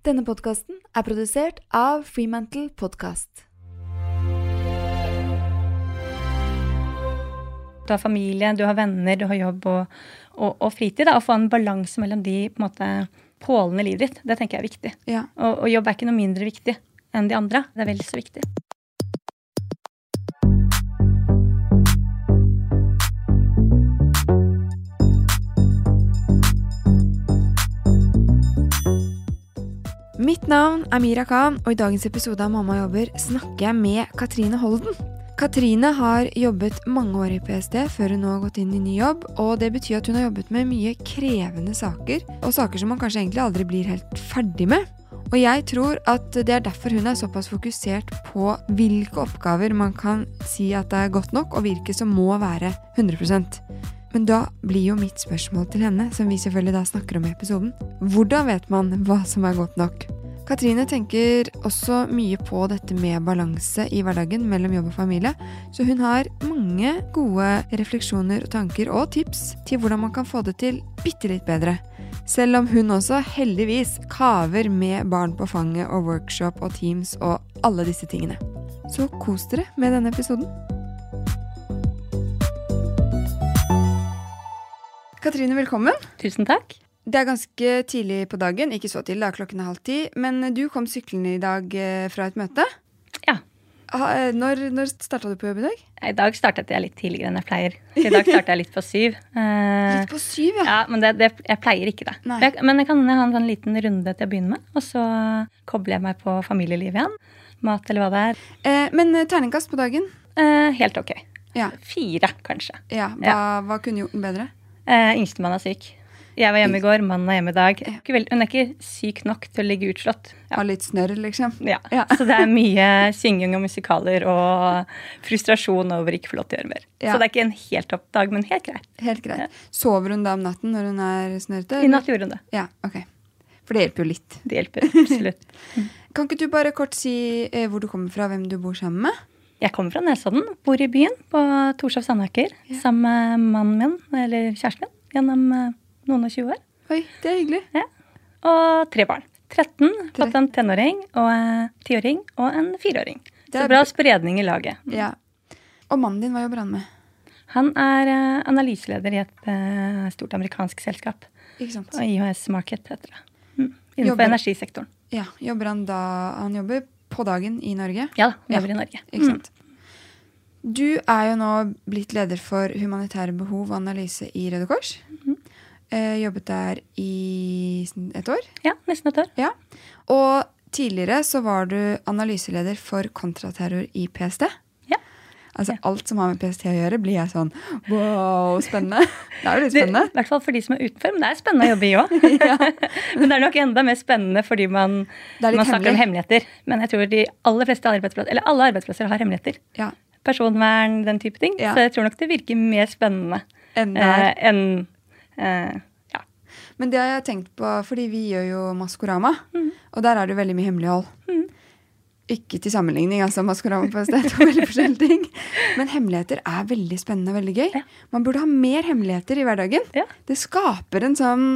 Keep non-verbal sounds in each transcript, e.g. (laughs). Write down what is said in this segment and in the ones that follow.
Denne podkasten er produsert av Freemantle Podcast. Du har familie, du har venner, du har jobb og, og, og fritid. Da, Å få en balanse mellom de på en måte, pålene i livet ditt, det tenker jeg er viktig. Ja. Og, og jobb er ikke noe mindre viktig enn de andre. Det er vel så viktig. Navn er Mira Khan, og i dagens episode av Mamma jobber snakker jeg med Katrine Holden. Katrine har jobbet mange år i PST før hun nå har gått inn i ny jobb, og det betyr at hun har jobbet med mye krevende saker, og saker som man kanskje egentlig aldri blir helt ferdig med. Og jeg tror at det er derfor hun er såpass fokusert på hvilke oppgaver man kan si at det er godt nok, og hvilke som må være 100% Men da blir jo mitt spørsmål til henne, som vi selvfølgelig da snakker om i episoden, hvordan vet man hva som er godt nok? Katrine tenker også mye på dette med balanse i hverdagen mellom jobb og familie, så hun har mange gode refleksjoner tanker og tips til hvordan man kan få det til bitte litt bedre. Selv om hun også heldigvis kaver med barn på fanget og workshop og Teams og alle disse tingene. Så kos dere med denne episoden. Katrine, velkommen. Tusen takk. Det er ganske tidlig på dagen, ikke så tidlig, da klokken er halv ti. Men du kom syklende i dag eh, fra et møte. Ja. Eh, når når starta du på jobb i dag? I dag startet jeg litt tidligere enn jeg pleier. I dag startet jeg litt på syv. Eh, Litt på syv, ja. ja, men det, det, jeg pleier ikke det. Jeg, men jeg kan ha en sånn liten runde til å begynne med, og så kobler jeg meg på familielivet igjen. Mat eller hva det er. Eh, men terningkast på dagen? Eh, helt ok. Ja. Fire, kanskje. ja. Hva, hva kunne gjort den bedre? Eh, Yngstemann er syk. Jeg var hjemme i går, mannen er hjemme i dag. Hun er ikke syk nok til å ligge utslått. Ja. Ha litt snørr, liksom? Ja. Ja. Så det er mye synging og musikaler og frustrasjon over ikke få lov til å gjøre mer. Ja. Så det er ikke en helt topp dag, men helt greit. Helt greit. Sover hun da om natten når hun er snørrete? I natt gjorde hun det. Ja, ok. For det hjelper jo litt. Det hjelper absolutt. (laughs) Kan ikke du bare kort si eh, hvor du kommer fra, hvem du bor sammen med? Jeg kommer fra Nesodden, bor i byen på Torshov Sandaker sammen med mannen min, eller kjæresten min, gjennom eh, noen og tjue år. Oi, det er hyggelig. Ja. Og tre barn. 13, Tre. fått en tenåring og en tiåring og en fireåring. Så bra spredning i laget. Ja. Og mannen din, hva jobber han med? Han er eh, analyseleder i et eh, stort amerikansk selskap. Ikke sant? Og IHS Market heter det. Mm. Innenfor Jobber- energisektoren. Ja, Jobber han da Han jobber på dagen i Norge? Ja han jobber Ja. i Norge. Ikke sant? Du er jo nå blitt leder for humanitære behov og analyse i Røde Kors. Eh, jobbet der i et år. Ja, nesten et år. Ja. Og tidligere så var du analyseleder for kontraterror i PST. Ja. Altså Ja. alt som har med PST å gjøre, blir jeg sånn wow, spennende. (laughs) Det er jo litt spennende. I hvert fall for de som er utenfor, men det er spennende å jobbe i òg. (laughs) (laughs) men det er nok enda mer spennende fordi man, man snakker om hemmeligheter. Men jeg tror de aller fleste arbeidsplasser, eller alle arbeidsplasser har hemmeligheter. Ja. Personvern, den type ting. Så jeg tror nok det virker mer spennende Enn eh, enn eh, ja. Men det har jeg tenkt på, fordi vi gjør jo Maskorama, Mm. og der er det veldig mye hemmelighold. Ikke til sammenligning, altså Maskorama på sted, to veldig forskjellige (laughs) ting. Men hemmeligheter er veldig spennende og veldig gøy. Ja. Man burde ha mer hemmeligheter i hverdagen. Ja. Det skaper en sånn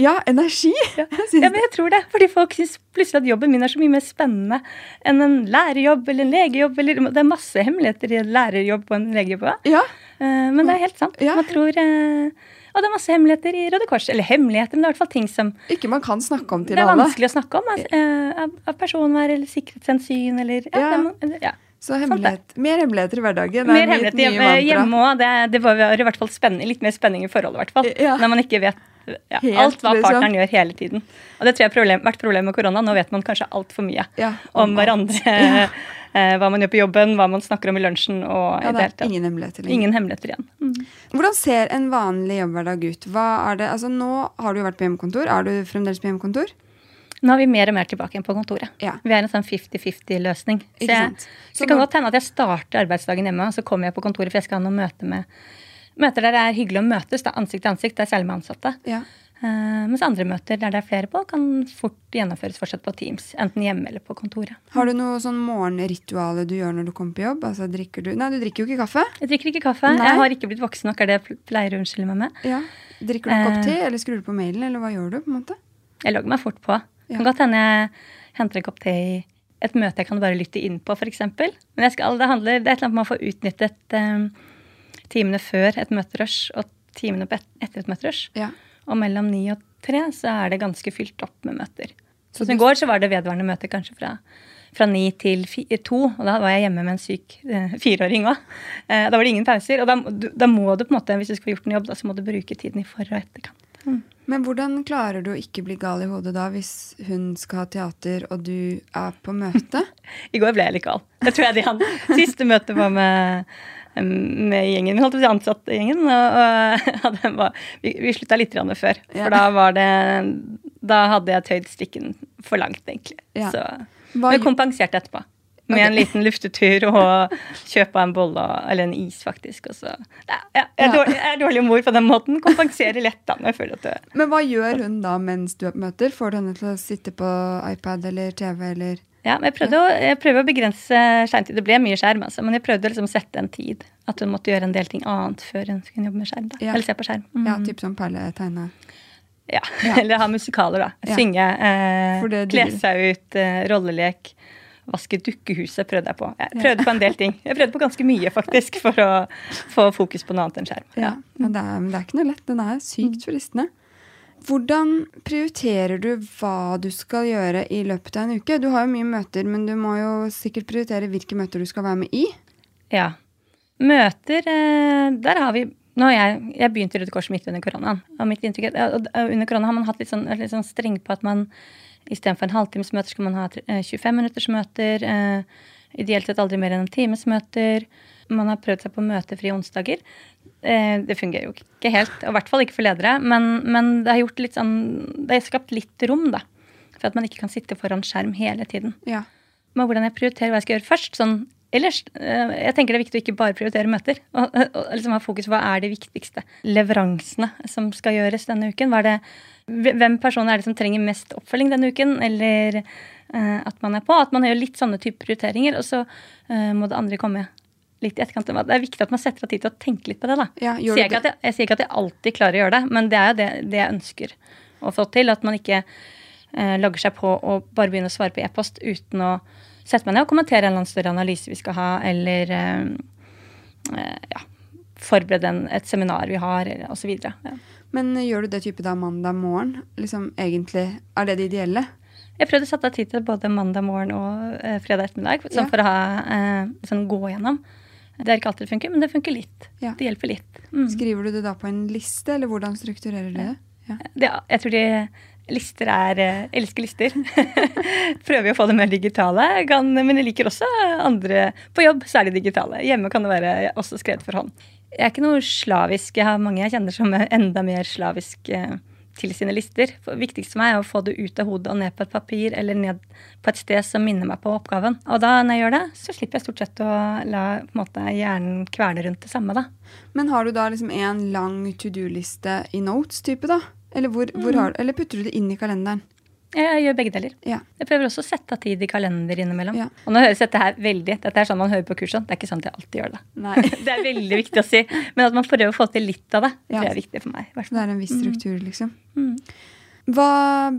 ja, energi. Ja. (laughs) Ja, men jeg tror det. Fordi folk syns plutselig at jobben min er så mye mer spennende enn en lærerjobb eller en legejobb. Eller, det er masse hemmeligheter i en lærerjobb og en legejobb. Ja, men det er helt sant. Ja. Man tror eh, Og det er masse hemmeligheter i Røde Kors. Eller hemmeligheter, men det er i hvert fall ting som ikke man kan snakke om til alle. det er alle. vanskelig å snakke om. Altså, eh, av, av personvern eller sikkerhetshensyn eller ja, Ja. det ja. Så hemmelighet, mer hemmeligheter i hverdagen. er Mer hemmeligheter hjemme, hjemme òg. Det, det var i hvert fall spenning, litt mer spenning i forholdet, i hvert fall. Ja. Når man ikke vet ja, Helt, alt hva liksom. partneren gjør hele tiden. Og det tror jeg har problem, vært problemet med korona. Nå vet man kanskje altfor mye Ja, om om, hverandre. Ja. (laughs) eh, hva man gjør på jobben, hva man snakker om i lunsjen. og Ja, det er ingen hemmeligheter. Ingen hemmeligheter igjen. Mm. Hvordan ser en vanlig jobbhverdag ut? Det? Altså, nå har du jo vært på hjemmekontor. Er du fremdeles på hjemmekontor? Nå er vi mer og mer tilbake igjen på kontoret. Ja. Vi er en sånn 50-50-løsning. Så, jeg- så det kan godt hende at jeg starter arbeidsdagen hjemme, og så kommer jeg på kontoret, for jeg skal ha noen møter med Møter der det er hyggelig å møtes, da, ansikt til ansikt, det er særlig med ansatte. Ja. Eh, mens andre møter der det er flere på, kan fort gjennomføres fortsatt på Teams. Enten hjemme eller på kontoret. Har du noe sånn morgenritual du gjør når du kommer på jobb? Altså, drikker du Nei, du drikker jo ikke kaffe. Jeg drikker ikke kaffe. Nei. Jeg har ikke blitt voksen nok, er det jeg pleier å unnskylde meg med. Ja. Drikker du en kopp Eh. te, eller skrur du på mailen, eller hva gjør du? på en måte? Jeg logger meg fort på. Ja. kan godt hende jeg henter en kopp te i et møte jeg kan bare lytte inn på, f.eks. Men jeg skal, det, handler, det er et eller annet med å få utnyttet um, timene før et møterush og timene etter et møterush. Ja. Og mellom ni og tre så er det ganske fylt opp med møter. Så Så I går så var det vedvarende møter kanskje fra, fra ni til fi, to, og da var jeg hjemme med en syk eh, fireåring òg. Eh, da var det ingen pauser. Og da, da må du på en måte, hvis du skal få gjort en jobb, da, så må du bruke tiden i for- og etterkant. Men hvordan klarer du å ikke bli gal i hodet da, hvis hun skal ha teater, og du er på møte? (laughs) I går ble jeg litt gal. Det tror jeg de hadde (laughs) siste møte var med, med gjengen. Vi holdt på å si ansattgjengen. Og, og (laughs) var, vi, vi slutta litt før, før. Ja. For da var det Da hadde jeg tøyd strikken for langt, egentlig. Ja. Så Hva, vi kompenserte etterpå. Med okay. en liten luftetur og kjøpe en bolle eller en is, faktisk. Og så, ja, jeg, er dårlig, jeg er dårlig mor på den måten. Kompenserer lett da. når jeg føler at det, men hva gjør hun da mens du er på møter? Får du henne til å sitte på iPad eller TV eller Ja, men jeg prøvde å, jeg prøvde å begrense skjermtid. Det ble mye skjerm, altså, men jeg prøvde å liksom sette en tid. At hun måtte gjøre en del ting annet før hun kunne jobbe med skjerm. Da. Ja. Eller se på skjerm. Mm. Ja, typ som perletegne? Ja. Ja. (laughs) Eller ha musikaler, da. Ja. Synge, eh, kle seg ut, eh, rollelek. Vaske dukkehuset prøvde jeg på. Jeg prøvde på en del ting. Jeg prøvde på ganske mye, faktisk, for å få fokus på noe annet enn skjerm. Ja, men det, er, men det er ikke noe lett. Den er Mm. sykt fristende. Hvordan prioriterer du hva du skal gjøre i løpet av en uke? Du har jo mye møter, men du må jo sikkert prioritere hvilke møter du skal være med i. Ja. Møter, eh, der har vi nå har jeg, jeg begynte i Røde Kors midt under koronaen. Og mitt inntrykk er, og under korona har man hatt litt sånn, litt sånn streng på at man istedenfor en halvtimes møter skal man ha eh, 25 minutters møter. Eh, ideelt sett aldri mer enn en times møter. Man har prøvd seg på møtefrie onsdager. Eh, det fungerer jo ikke helt, og i hvert fall ikke for ledere. Men, men det har sånn, det har skapt litt rom, da. For at man ikke kan sitte foran skjerm hele tiden Ja. Men hvordan jeg prioriterer hva jeg skal gjøre først. Sånn, ellers, eh, jeg tenker det er viktig å ikke bare prioritere møter. (laughs) Og, og liksom ha fokus på hva er de viktigste leveransene som skal gjøres denne uken. Det, hvem personer er det som trenger mest oppfølging denne uken? Eller eh, at man er på. At man gjør litt sånne type prioriteringer. Og så må det andre komme litt i etterkant. Det er viktig at man setter av tid til å tenke litt på det. da. Ja, gjør sier det? jeg, jeg, jeg sier ikke at jeg alltid klarer å gjøre det, men det er jo det, det jeg ønsker å få til. At man ikke eh, logger seg på og bare begynner å svare på e-post uten å sette meg ned og kommentere en eller annen større analyse vi skal ha, eller eh, eh, ja, forberede en, et seminar vi har, osv. Ja. Men gjør du det type da mandag morgen? Liksom egentlig, Er det det ideelle? Jeg prøvde å sette av tid til både mandag morgen og eh, fredag ettermiddag, sånn Ja. for å ha, eh, sånn gå gjennom. Det er ikke alltid det funker, men det funker litt. Ja. Det hjelper litt. Mm. Skriver du det da på en liste, eller hvordan strukturerer du det? Ja. Det, jeg tror de lister er eh, Elsker lister. (laughs) Prøver å få det mer digitale, kan, men jeg liker også andre På jobb så er de digitale. Hjemme kan det være også skrevet for hånd. Jeg er ikke noe slavisk. Jeg har mange jeg kjenner som er enda mer slavisk eh, til sine lister. For det viktigste for meg er å få det ut av hodet og ned på et papir eller ned på et sted som minner meg på oppgaven. Og da når jeg gjør det, så slipper jeg stort sett å la måte, hjernen kvele rundt det samme. da. Men har du da liksom en lang to do-liste i notes-type, da? Eller, hvor, Mm. hvor har, eller putter du det inn i kalenderen? Jeg gjør begge deler. Ja. Jeg prøver også å sette av tid i kalender innimellom. Ja. Og nå høres dette her veldig Dette er sånn man hører på kursene. Det er ikke sånn at jeg alltid gjør det. (laughs) Det er veldig viktig å si. Men at man prøver å få til litt av det, Ja. det er viktig for meg. det er en viss struktur, liksom. Mm. Hva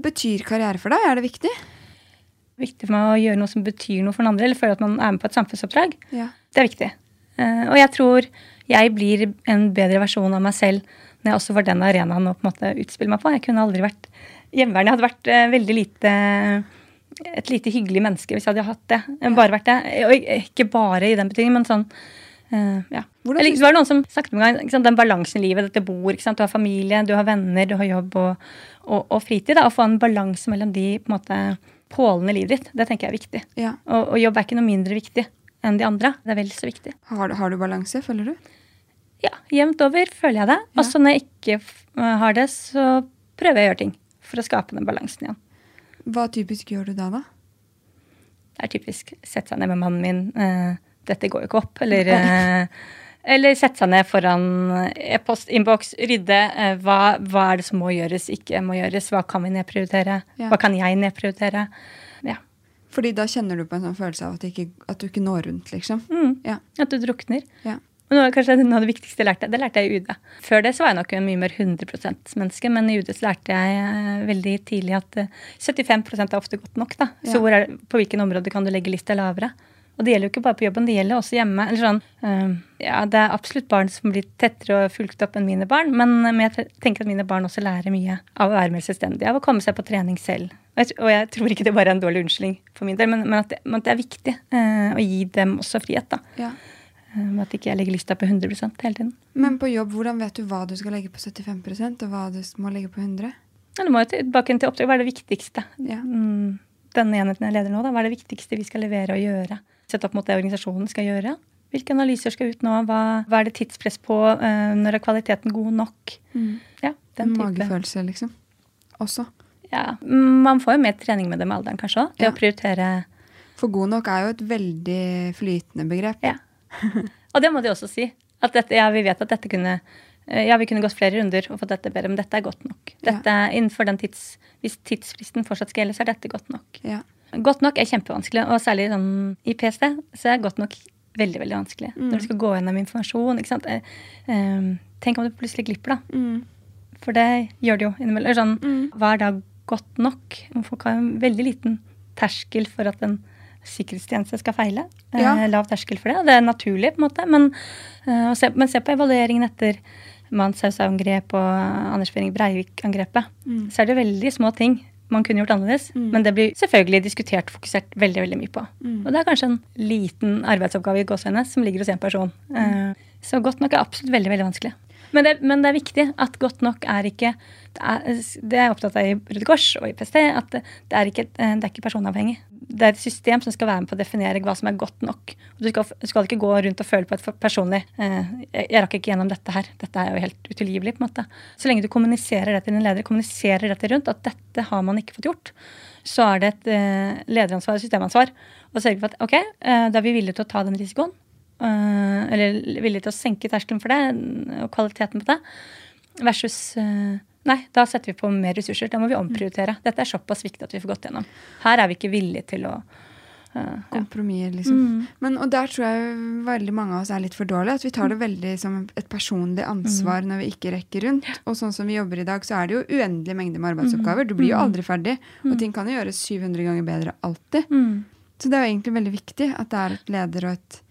betyr karriere for deg? Er det viktig? Viktig for meg å gjøre noe som betyr noe for den andre, eller føle at man er med på et samfunnsoppdrag. Ja. Det er viktig. Eh, og jeg tror jeg blir en bedre versjon av meg selv når jeg også får den arenaen å på en måte utspille meg på. Jeg kunne aldri vært hjemmeværende. Hadde vært eh, veldig lite et lite hyggelig menneske hvis jeg hadde hatt det. Bare vært det. Og ikke bare i den betydningen, men sånn Uh, ja. Eller, det var noen som snakket om gang, den balansen i livet, dette bor, ikke sant, du har familie, du har venner, du har jobb og, og, og fritid. Da, Å få en balanse mellom de på en måte, pålene i livet ditt, det tenker jeg er viktig. ja. Og, og jobb er ikke noe mindre viktig enn de andre. Det er vel så viktig. Har, du- har du balanse, føler du? Ja, jevnt over føler jeg det. Ja. Og så når jeg ikke har det, så prøver jeg å gjøre ting for å skape den balansen igjen. Hva typisk gjør du da, da? Det er typisk sette seg ned med mannen min. Eh, dette går jo ikke opp. Eller, (laughs) eh, eller sette seg ned foran e-postinnboks, rydde. Eh, hva, hva er det som må gjøres, ikke må gjøres? Hva kan vi nedprioritere? Ja. Hva kan jeg nedprioritere? Ja. Fordi da kjenner du på en sånn følelse av at, ikke, at du ikke når rundt, liksom. Mm. Ja. At du drukner. ja. Men det var kanskje noe av det viktigste jeg lærte. Det lærte jeg i UD. Før det så var jeg nok en mye mer 100 %-menneske, men i UD så lærte jeg eh, veldig tidlig at eh, 75% er ofte godt nok. da. Så er, på hvilken område kan du legge lista lavere? Og det gjelder jo ikke bare på jobben, det gjelder også hjemme. eller sånn, eh, ja, Det er absolutt barn som blir tettere og fulgt opp enn mine barn, men, men jeg tenker at mine barn også lærer mye av å være mer selvstendige, av å komme seg på trening selv. Og jeg, tror ikke det bare er en dårlig unnskyldning for min del, men, men, at, det, det er viktig eh, å gi dem også frihet. da. Ja. Eh, At ikke jeg legger lista på 100 hele tiden. Men på jobb, hvordan vet du hva du skal legge på 75% og hva du må legge på 100 Ja, du må jo tilbake til oppdrag. Hva er det viktigste? Ja. Mm, denne enheten jeg leder nå, da, hva er det viktigste vi skal levere og gjøre? Sett opp mot det organisasjonen skal gjøre. Hvilke analyser skal ut nå? Hva, hva er det tidspress på? Eh, når er kvaliteten god nok? Ja, den type. Magefølelse, liksom. Også. Ja, Man får jo mer trening med det med alderen, kanskje òg. Det Ja. å prioritere For god nok er jo et veldig flytende begrep. Ja. Og det må de også si. At dette, ja, vi vet at dette kunne eh, Ja, vi kunne gått flere runder og fått dette bedre, men dette er godt nok. Dette ja. innenfor den tids, Hvis tidsfristen fortsatt skal gjelde, så er dette godt nok. Ja. Godt nok er kjempevanskelig, og særlig sånn i PST så er godt nok veldig veldig vanskelig. Mm. Når du skal gå gjennom informasjon. ikke sant? Eh, tenk om du plutselig glipper, da. Mm. For det gjør det jo innimellom. Sånn, Mm. Hva er da godt nok? Folk har en veldig liten terskel for at en sikkerhetstjeneste skal feile. Eh, Ja. lav terskel for det. Det er naturlig, på en måte. Men, eh, se, men se på evalueringen etter Manshaus-angrep og Anders Behring Breivik-angrepet. Mm. Så er det veldig små ting man kunne gjort annerledes. Mm. Men det blir selvfølgelig diskutert og fokusert veldig veldig mye på. Mm. Og det er kanskje en liten arbeidsoppgave i gåsehendene som ligger hos én person. Eh, Så godt nok er absolutt veldig veldig vanskelig. Men det, men det er viktig at godt nok er ikke Det er, det er opptatt av i Røde Kors og i PST. At det, det, er ikke, eh, det er ikke personavhengig. Det er et system som skal være med på å definere hva som er godt nok. Du skal, skal ikke gå rundt og føle på et personlig eh, jeg, jeg rakk ikke gjennom dette her. Dette er jo helt utilgivelig. på en måte. Så lenge du kommuniserer det til din leder, kommuniserer dette rundt, at dette har man ikke fått gjort, så er det et eh, lederansvar, systemansvar, å sørge for at ok, eh, da er vi villige til å ta den risikoen. Eh, eller villig til å senke terskelen for det og kvaliteten på det. Versus eh, Nei, da setter vi på mer ressurser. Da må vi omprioritere. Dette er såpass viktig at vi får gått gjennom. Her er vi ikke villige til å eh, ja. Kompromisser, liksom. Mm. Men, og der tror jeg veldig mange av oss er litt for dårlige. At vi tar det veldig som et personlig ansvar når vi ikke rekker rundt. Og sånn som vi jobber i dag, så er det jo uendelig mengde med arbeidsoppgaver. Du blir jo aldri ferdig. Og ting kan jo gjøres 700 ganger bedre alltid. Mm. Så det er jo egentlig veldig viktig at det er et leder- og et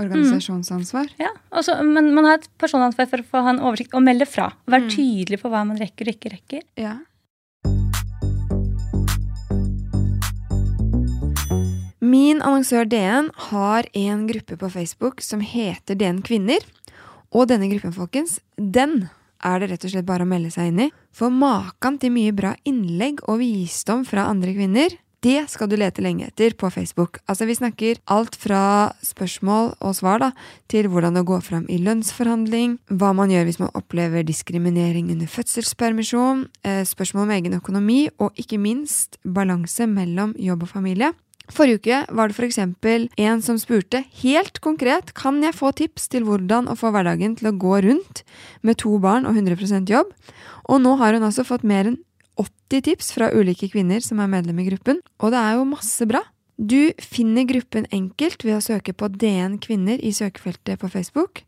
organisasjonsansvar. Ja, også, men man har et personansvar for å få ha en oversikt og melde fra. Og Være tydelig på hva man rekker og ikke rekker. Ja. Min annonsør DN har en gruppe på Facebook som heter DN Kvinner. Og denne gruppen, folkens, den er det rett og slett bare å melde seg inn i. For maken til mye bra innlegg og visdom fra andre kvinner, det skal du lete lenge etter på Facebook. Altså, vi snakker alt fra spørsmål og svar da, til hvordan å gå fram i lønnsforhandling, hva man gjør hvis man opplever diskriminering under fødselspermisjon, eh, spørsmål om egen økonomi, og ikke minst balanse mellom jobb og familie. Forrige uke var det f.eks. en som spurte helt konkret kan jeg få tips til hvordan å få hverdagen til å gå rundt med to barn og 100% jobb. Og nå har hun altså fått mer enn 80 tips fra ulike kvinner som er medlem i gruppen, og det er jo masse bra. Du finner gruppen enkelt ved å søke på DN kvinner i søkefeltet på Facebook,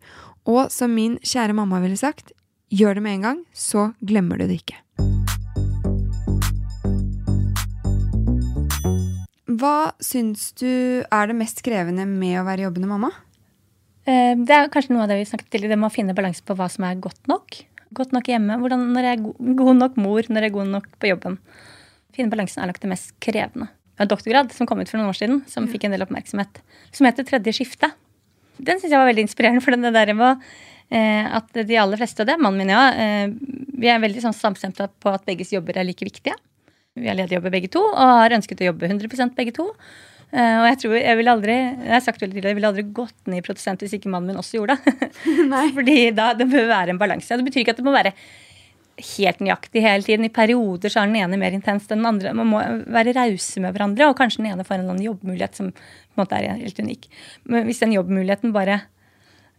og som min kjære mamma ville sagt, gjør det med en gang, så glemmer du det ikke. Hva syns du er det mest krevende med å være jobbende mamma? Eh, Det er kanskje noe av det vi snakket til, det med å finne balanse på hva som er godt nok. Godt nok hjemme. Hvordan, når jeg er god nok mor, når jeg er god nok på jobben. Finne balansen er nok det mest krevende. Jeg har en doktorgrad som kom ut for noen år siden, som fikk en del oppmerksomhet, som heter Tredje skifte. Den syns jeg var veldig inspirerende, for det der med eh, at de aller fleste, og det er mannen min ja, eh, vi er veldig sånn samstemte på at begges jobber er like viktige. Vi har lederjobber begge to, og har ønsket å jobbe 100 begge to. Eh, og jeg tror jeg ville aldri jeg har sagt veldig tidligere, jeg ville aldri gått ned i produsent hvis ikke mannen min også gjorde det. (laughs) (laughs) Fordi da, det bør være en balanse. Det betyr ikke at det må være helt nøyaktig hele tiden. I perioder så er den ene mer intens enn den andre. Man må være rause med hverandre, og kanskje den ene får en eller annen jobbmulighet som på en måte er helt unik. Men hvis den jobbmuligheten bare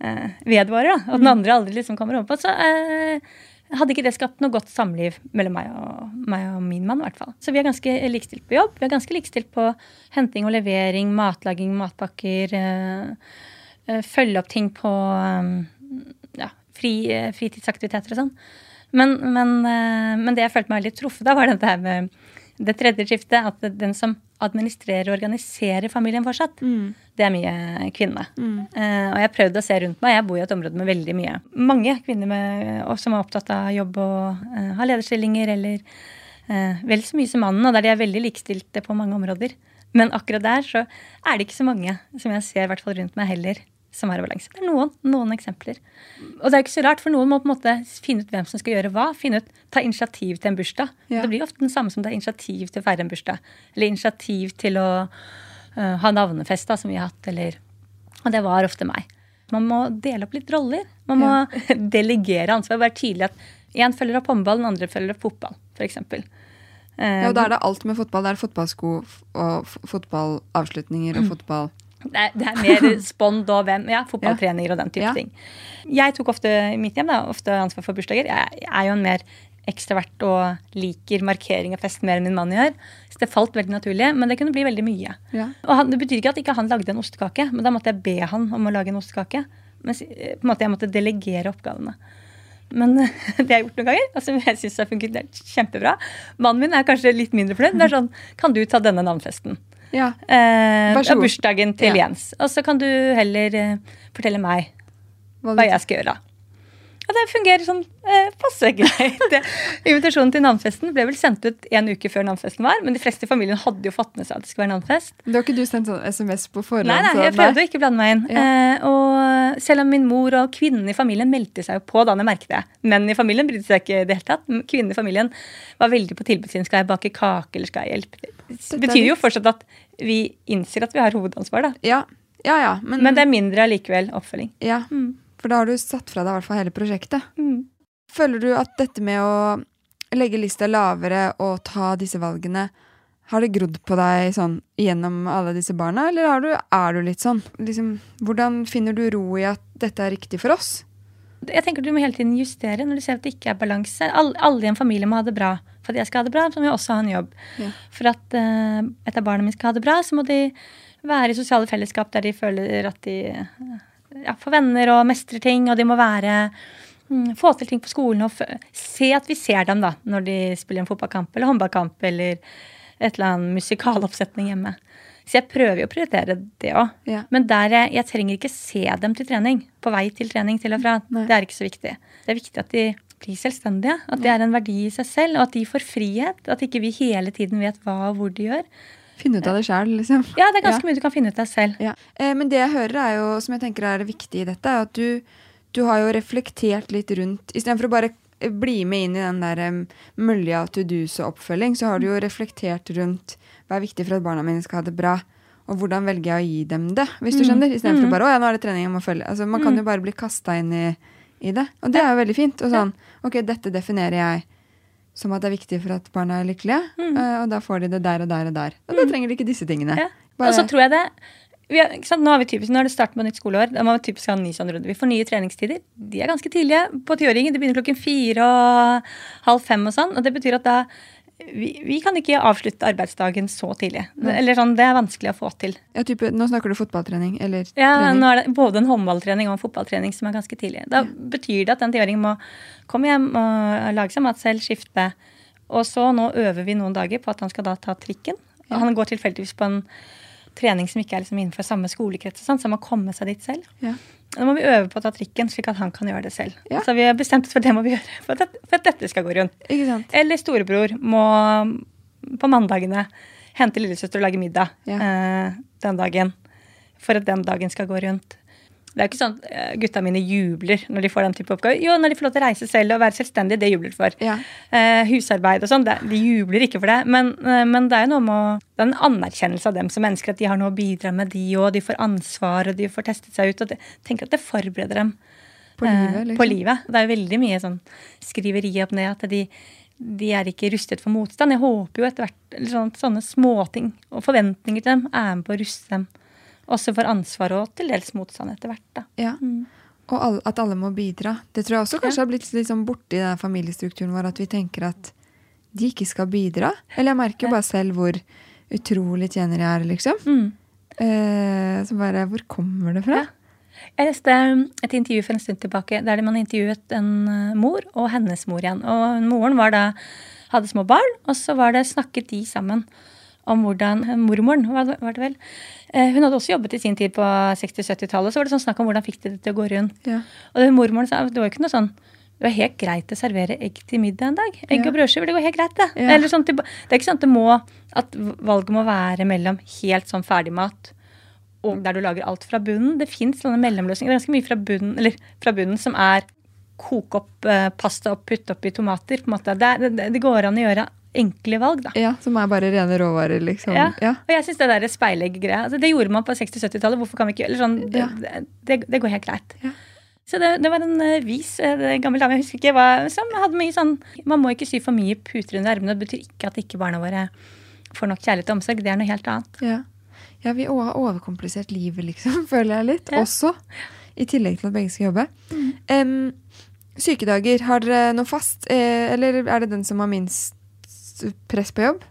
eh, vedvarer, da, og den andre aldri liksom kommer overpå, så eh, hadde ikke det skapt noe godt samliv mellom meg og, meg og min mann. i hvert fall. Så vi er ganske likestilt på jobb. Vi er ganske likestilt på henting og levering, matlaging, matpakker. Øh, eh, følge opp ting på um, ja, fri, eh, fritidsaktiviteter og sånn. Men, men, eh, men, det jeg følte meg veldig truffet av, var dette her med det tredje skiftet. At den som administrerer og organiserer familien fortsatt, mm. det er mye kvinne. Mm. Uh, og jeg prøvde å se rundt meg. Jeg bor i et område med veldig mye. Mange kvinner med, som er opptatt av jobb og uh, har lederstillinger eller uh, vel så mye som mannen, og der de er veldig likestilte på mange områder. Men akkurat der så er det ikke så mange som jeg ser i hvert fall rundt meg heller, som har balanse. Det er noen, noen eksempler. Og det er jo ikke så rart, for noen må på en måte finne ut hvem som skal gjøre hva. finne ut, Ta initiativ til en bursdag. Ja. Det blir ofte den samme som det er initiativ til å feire en bursdag. Eller initiativ til å uh, ha navnefest, da, som vi har hatt. Eller Og det var ofte meg. Man må dele opp litt roller. Man må ja. (laughs) delegere ansvar. Være tydelig at én følger opp håndball, den andre følger opp fotball, f.eks. Ja, og da er det alt med fotball. Det er fotballsko og fotballavslutninger og fotball det er, det er mer (laughs) spond og hvem. Ja, fotballtreninger og den type ja. ting. Jeg tok ofte i mitt hjem da, ofte ansvar for bursdager. Jeg er jo en mer ekstravert og liker markering og fest mer enn min mann gjør. Så det falt veldig naturlig, men det kunne bli veldig mye. Ja. Og han, Det betyr ikke at ikke han lagde en ostekake, men da måtte jeg be han om å lage en ostekake. Mens på en måte jeg måtte delegere oppgavene. Men (laughs) det jeg har gjort noen ganger, og jeg synes det har funket kjempebra Mannen min er kanskje litt mindre fornøyd. Det er sånn Kan du ta denne navnfesten? Ja. Eh, bursdagen til ja. Jens. Og så kan du heller eh, fortelle meg hva, hva jeg skal gjøre. Og det fungerer sånn eh, passe greit. (laughs) Invitasjonen til navnfesten ble vel sendt ut en uke før navnfesten var. Men de fleste i familien hadde jo fått med seg at det skulle være navnfest. Det har ikke du sendt sånn SMS på forhånd? Nei, nei, jeg prøvde å ikke blande meg inn. Ja. Eh, og selv om min mor og kvinnen i familien meldte seg jo på da jeg merket det. Menn i familien brydde seg ikke i det hele tatt. Kvinnen i familien var veldig på tilbudssiden. Skal jeg bake kake, eller skal jeg hjelpe? Det betyr jo fortsatt at vi innser at vi har hovedansvar, da. Ja, ja, ja. Men, men det er mindre allikevel oppfølging. Ja. Mm. For da har du satt fra deg i hvert fall hele prosjektet. Mm. Føler du at dette med å legge lista lavere og ta disse valgene, har det grodd på deg sånn gjennom alle disse barna, eller du, er du litt sånn? Liksom, hvordan finner du ro i at dette er riktig for oss? Jeg tenker Du må hele tiden justere når du ser at det ikke er balanse. Alle, alle i en familie må ha det bra. For at jeg skal ha det bra, så må jeg også ha en jobb. Ja. For at uh, et av barna mine skal ha det bra, så må de være i sosiale fellesskap der de føler at de ja, får venner og mestrer ting, og de må være mm, få til ting på skolen og se at vi ser dem da, når de spiller en fotballkamp eller håndballkamp eller et eller annet musikaloppsetning hjemme. Så jeg prøver jo å prioritere det òg. Ja. Men der jeg, jeg, trenger ikke se dem til trening. På vei til trening til og fra. Nei. Det er ikke så viktig. Det er viktig at de blir selvstendige. At det er en verdi i seg selv, og at de får frihet. At ikke vi hele tiden vet hva og hvor de gjør. Finne ut av det sjøl, liksom. Ja, det er ganske ja. mye du kan finne ut av selv. Ja. Eh, men det jeg hører, er jo, som jeg tenker er viktig i dette, er at du, du har jo reflektert litt rundt Istedenfor å bare bli med inn i den der um, mølja to do's og oppfølging, så har du jo reflektert rundt hva er viktig for at barna mine skal ha det bra. Og hvordan velger jeg å gi dem det, hvis du mm. skjønner? Istedenfor mm. bare å ja, nå er det trening jeg må følge. Altså, man kan mm. jo bare bli kasta inn i, i, det. Og det er jo veldig fint. Og sånn, ok, dette definerer jeg som at det er viktig for at barna er lykkelige. Mm. Uh, og da får de det der og der og der. Og da mm. trenger de ikke disse tingene. Ja. Og så tror jeg det har, nå, har vi typisk, nå er det start på nytt skoleår. Da må vi typisk ha en ny sånn runde. Vi får nye treningstider. De er ganske tidlige på tiåringen. Det begynner klokken fire og halv fem og sånn. Og det betyr at da vi, vi, kan ikke avslutte arbeidsdagen så tidlig. Eller sånn, Det er vanskelig å få til. Ja, type, Nå snakker du fotballtrening eller ja, trening? nå er det både en håndballtrening og en fotballtrening som er ganske tidlig. Da ja. betyr det at den tiåringen må komme hjem og lage seg mat selv, skifte. Og så nå øver vi noen dager på at han skal da ta trikken. Ja. Han går tilfeldigvis på en trening som ikke er liksom innenfor samme skolekrets, så han må komme seg dit selv. Ja. Nå må vi øve på å ta trikken, slik at han kan gjøre det selv. Ja. Så vi har bestemt oss for det må vi (laughs) gjøre for at, for at dette skal gå rundt. Eller storebror må på mandagene hente lillesøster og lage middag ja. eh, den dagen. For at den dagen skal gå rundt. Det er ikke sånn at eh, gutta mine jubler når de får den type oppgaver. Jo, når de får lov til å reise selv og være selvstendige, det jubler de for. Ja. Eh, husarbeid og sånn, de jubler ikke for det. Men, eh, men, det er jo noe med å Det er en anerkjennelse av dem som mennesker, at de har noe å bidra med, de òg. De får ansvar, og de får testet seg ut. Og det, tenker at det forbereder dem på livet. Liksom. på livet. Det er jo veldig mye sånn skriveri opp det, at de de er ikke rustet for motstand. Jeg håper jo etter hvert sånn, sånne småting og forventninger til dem er med på å ruste dem også får ansvar og til dels motstand etter hvert. Da. Ja. Mm. Og all, at alle må bidra. Det tror jeg også kanskje ja. har blitt litt sånn borti den familiestrukturen vår at vi tenker at de ikke skal bidra. Eller jeg merker jo bare selv hvor utrolig tjener jeg er, liksom. Mm. Eh, så bare Hvor kommer det fra? Jeg leste et intervju for en stund tilbake der man intervjuet en eh, mor og hennes mor igjen. Og moren var da, hadde små barn, og så var det snakket de sammen om hvordan Mormoren, var det, vel. Eh, hun hadde også jobbet i sin tid på 60-70-tallet. Så var det sånn snakk om hvordan fikk de det til å gå rundt. Ja. Og det mormoren sa, det var jo ikke noe sånn det var helt greit å servere egg til middag en dag. Egg Ja. og brødskiver, det går helt greit, det. Ja. Eller sånn, det er ikke sånn at det må, at valget må være mellom helt sånn ferdigmat og der du lager alt fra bunnen. Det fins sånne mellomløsninger. Det er ganske mye fra bunnen, eller fra bunnen som er koke opp eh, pasta og putte oppi tomater. på en måte. Det, det, det går an å gjøre enkle valg, da. ja, som er bare rene råvarer, liksom. Ja. Ja. Og jeg syns det der speilegg-greia altså Det gjorde man på 60-70-tallet. Hvorfor kan vi ikke eller sånn, det, Ja. det, det går helt greit. Ja. Så det, det var en eh, vis en gammel dame, jeg husker ikke hva, som hadde mye sånn Man må ikke sy for mye puter under ermene. Det betyr ikke at ikke barna våre får nok kjærlighet og omsorg. Det er noe helt annet. Ja. ja, vi har overkomplisert livet, liksom, (laughs) føler jeg litt. Også. I tillegg til at begge skal jobbe. Em, sykedager, har dere noe fast? Eh, eller er det den som har minst press på jobb?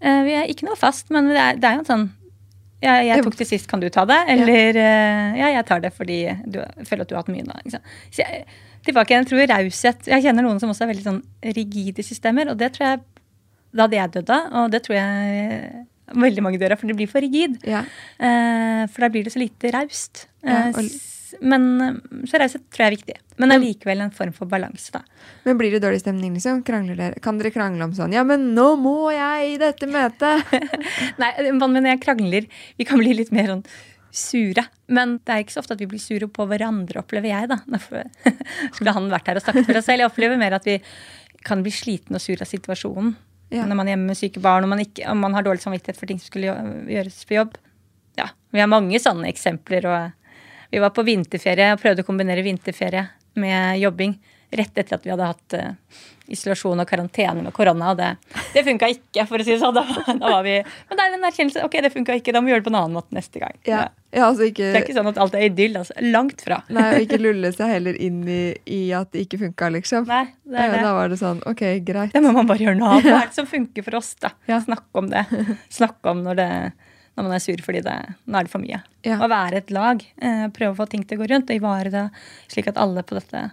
Eh, vi er ikke noe fast, men det er, det er jo en sånn ja, jeg tok det sist, kan du ta det? Eller eh, ja, jeg tar det fordi du føler at du har hatt mye nå. Så jeg, tilbake igjen, jeg tror raushet Jeg kjenner noen som også er veldig sånn rigide systemer, og det tror jeg Da hadde jeg dødd av, og det tror jeg veldig mange dør av, for det blir for rigid. Ja. Eh, for da blir det så lite raust. Ja, Eh, og- s- men eh, så raushet tror jeg er viktig. Men allikevel en form for balanse, da. Men blir det dårlig stemning, liksom? Krangler dere? Kan dere krangle om sånn Ja, men nå må jeg i dette møtet! (laughs) Nei, men når jeg krangler, vi kan bli litt mer sånn sure. Men det er ikke så ofte at vi blir sure på hverandre, opplever jeg, da. Derfor (laughs) skulle han vært her og snakket for oss selv. Jeg opplever mer at vi kan bli slitne og sure av situasjonen. Ja. Når man er hjemme med syke barn, og man, ikke, og man har dårlig samvittighet for ting som skulle gjøres på jobb. Ja, Vi har mange sånne eksempler. og Vi var på vinterferie og prøvde å kombinere vinterferie med jobbing. Rett etter at vi hadde hatt uh, isolasjon og karantene med korona. Og det, det funka ikke, for å si det sånn. Da, da var vi, men det er en erkjennelse. Ok, det funka ikke, da må vi gjøre det på en annen måte neste gang. Ja, ja altså ikke, Det er ikke sånn at alt er idyll. Altså. Langt fra. Nei, og ikke lulle seg heller inn i, i at det ikke funka, liksom. Nei, det er Ja, det. Da var det sånn OK, greit. Det må man bare gjøre noe annet. Hva er det som funker for oss, da? Ja. Snakke om det. Snakke om når, det, når man er sur fordi det, nå er det for mye. Ja. Å være et lag. Eh, prøve å få ting til å gå rundt og ivareta det slik at alle på dette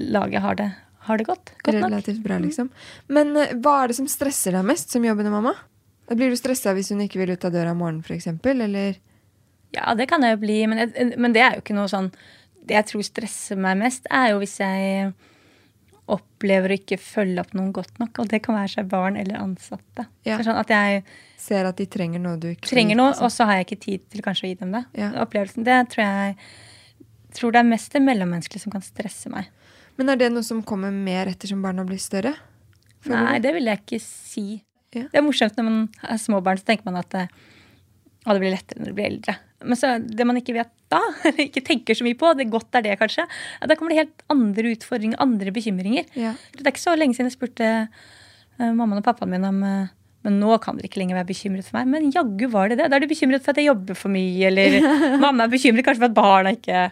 laget har det, har det godt. Godt nok. Relativt bra, liksom. Men eh, hva er det som stresser deg mest som jobbende mamma? Blir du stressa hvis hun ikke vil ut av døra om morgenen, f.eks., eller? Ja, det kan jeg jo bli, men, jeg, men det er jo ikke noe sånn Det jeg tror stresser meg mest, er jo hvis jeg opplever å ikke følge opp noen godt nok. Og det kan være seg barn eller ansatte. Ja. Så sånn at jeg Ser at de trenger noe du ikke trenger noe, liksom. og så har jeg ikke tid til kanskje å gi dem det. Ja. Opplevelsen, Det tror jeg tror det er mest det mellommenneskelige som kan stresse meg. Men er det noe som kommer mer ettersom barna blir større? Føler Nei, du? det vil jeg ikke si. Ja. Det er morsomt når man er småbarn, så tenker man at å, det blir lettere når du blir eldre. Men så det man ikke vet da, (laughs) eller ikke tenker så mye på, det godt er det kanskje, ja, da kommer det helt andre utfordringer, andre bekymringer. Ja. Det er ikke så lenge siden jeg spurte uh, mammaen og pappaen min om uh, men nå kan dere ikke lenger være bekymret for meg. Men jaggu var det det. Da er du bekymret for at jeg jobber for mye, eller (laughs) mamma er bekymret kanskje for at barna ikke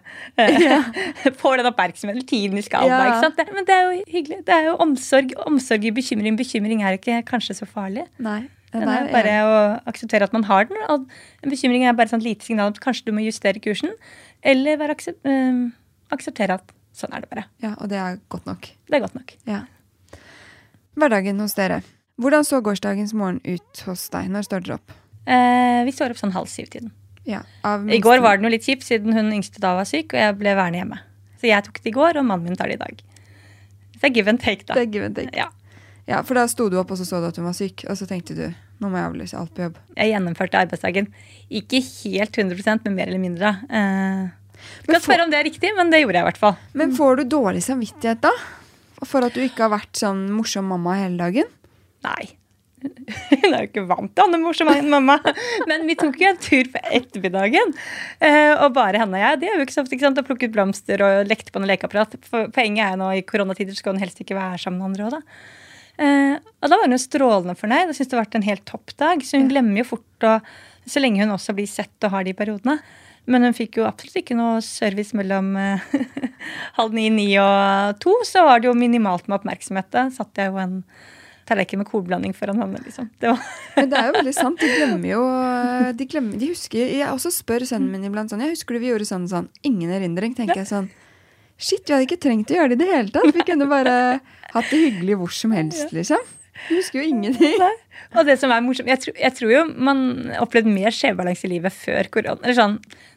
eh, (laughs) får den oppmerksomheten eller tiden de skal. Ja. sant? Det, men det er jo hyggelig. Det er jo omsorg. Omsorg i bekymring. Bekymring er ikke kanskje så farlig. Nei. Det er bare å akseptere at man har den. Og en bekymring er bare et sånn lite signal at kanskje du må justere kursen. Eller aksep eh, akseptere at sånn er det bare. ja, og det er godt nok. Det er godt nok. Ja. Hverdagen hos dere. Hvordan så gårsdagens morgen ut hos deg? Når står dere opp? Eh, vi står opp sånn halv syv-tiden. Ja, I går var det jo litt kjipt, siden hun yngste da var syk, og jeg ble værende hjemme. Så jeg tok det i går, og mannen min tar det i dag. Så det er give and take, da. Det er give and take. Ja. Ja, for da sto du opp og så så du at hun var syk, og så tenkte du nå må jeg avlyse alt på jobb. Jeg gjennomførte arbeidsdagen. Ikke helt 100% men mer eller mindre. Eh, du kan spørre om det er riktig, men det gjorde jeg i hvert fall. Men får du dårlig samvittighet da? For at du ikke har vært sånn morsom mamma hele dagen? Nei. (laughs) Hun er jo ikke vant til andre morsom enn mamma. Men vi tok jo en tur på ettermiddagen. eh, Og bare henne og jeg. Det er jo ikke så ofte ikke sant, å plukke ut blomster og lekte på noe lekeapparat. For Poenget er nå i koronatider skal hun helst ikke være sammen med andre òg, da. Eh, og da var hun jo strålende fornøyd og syntes det har vært en helt topp dag. Så hun glemmer jo fort å Så lenge hun også blir sett og har de periodene. Men hun fikk jo absolutt ikke noe service mellom eh, (laughs) halv ni, ni og to. Så var det jo minimalt med oppmerksomhet. Da satt jeg jo en tallerken med kolblanding foran henne. liksom. Det var (laughs) Men det er jo veldig sant. De glemmer jo De, glemmer, de husker Jeg også spør sønnen min iblant sånn Jeg husker du vi gjorde sånn sånn. Ingen erindring, tenker jeg sånn. Shit, vi hadde ikke trengt å gjøre det i det hele tatt. Vi kunne bare hatt det hyggelig hvor som helst, liksom. Vi husker jo ingenting. Og det som er morsomt, jeg, tror- jeg tror jo man opplevde mer skjevbalanse i livet før korona. Eller sånn,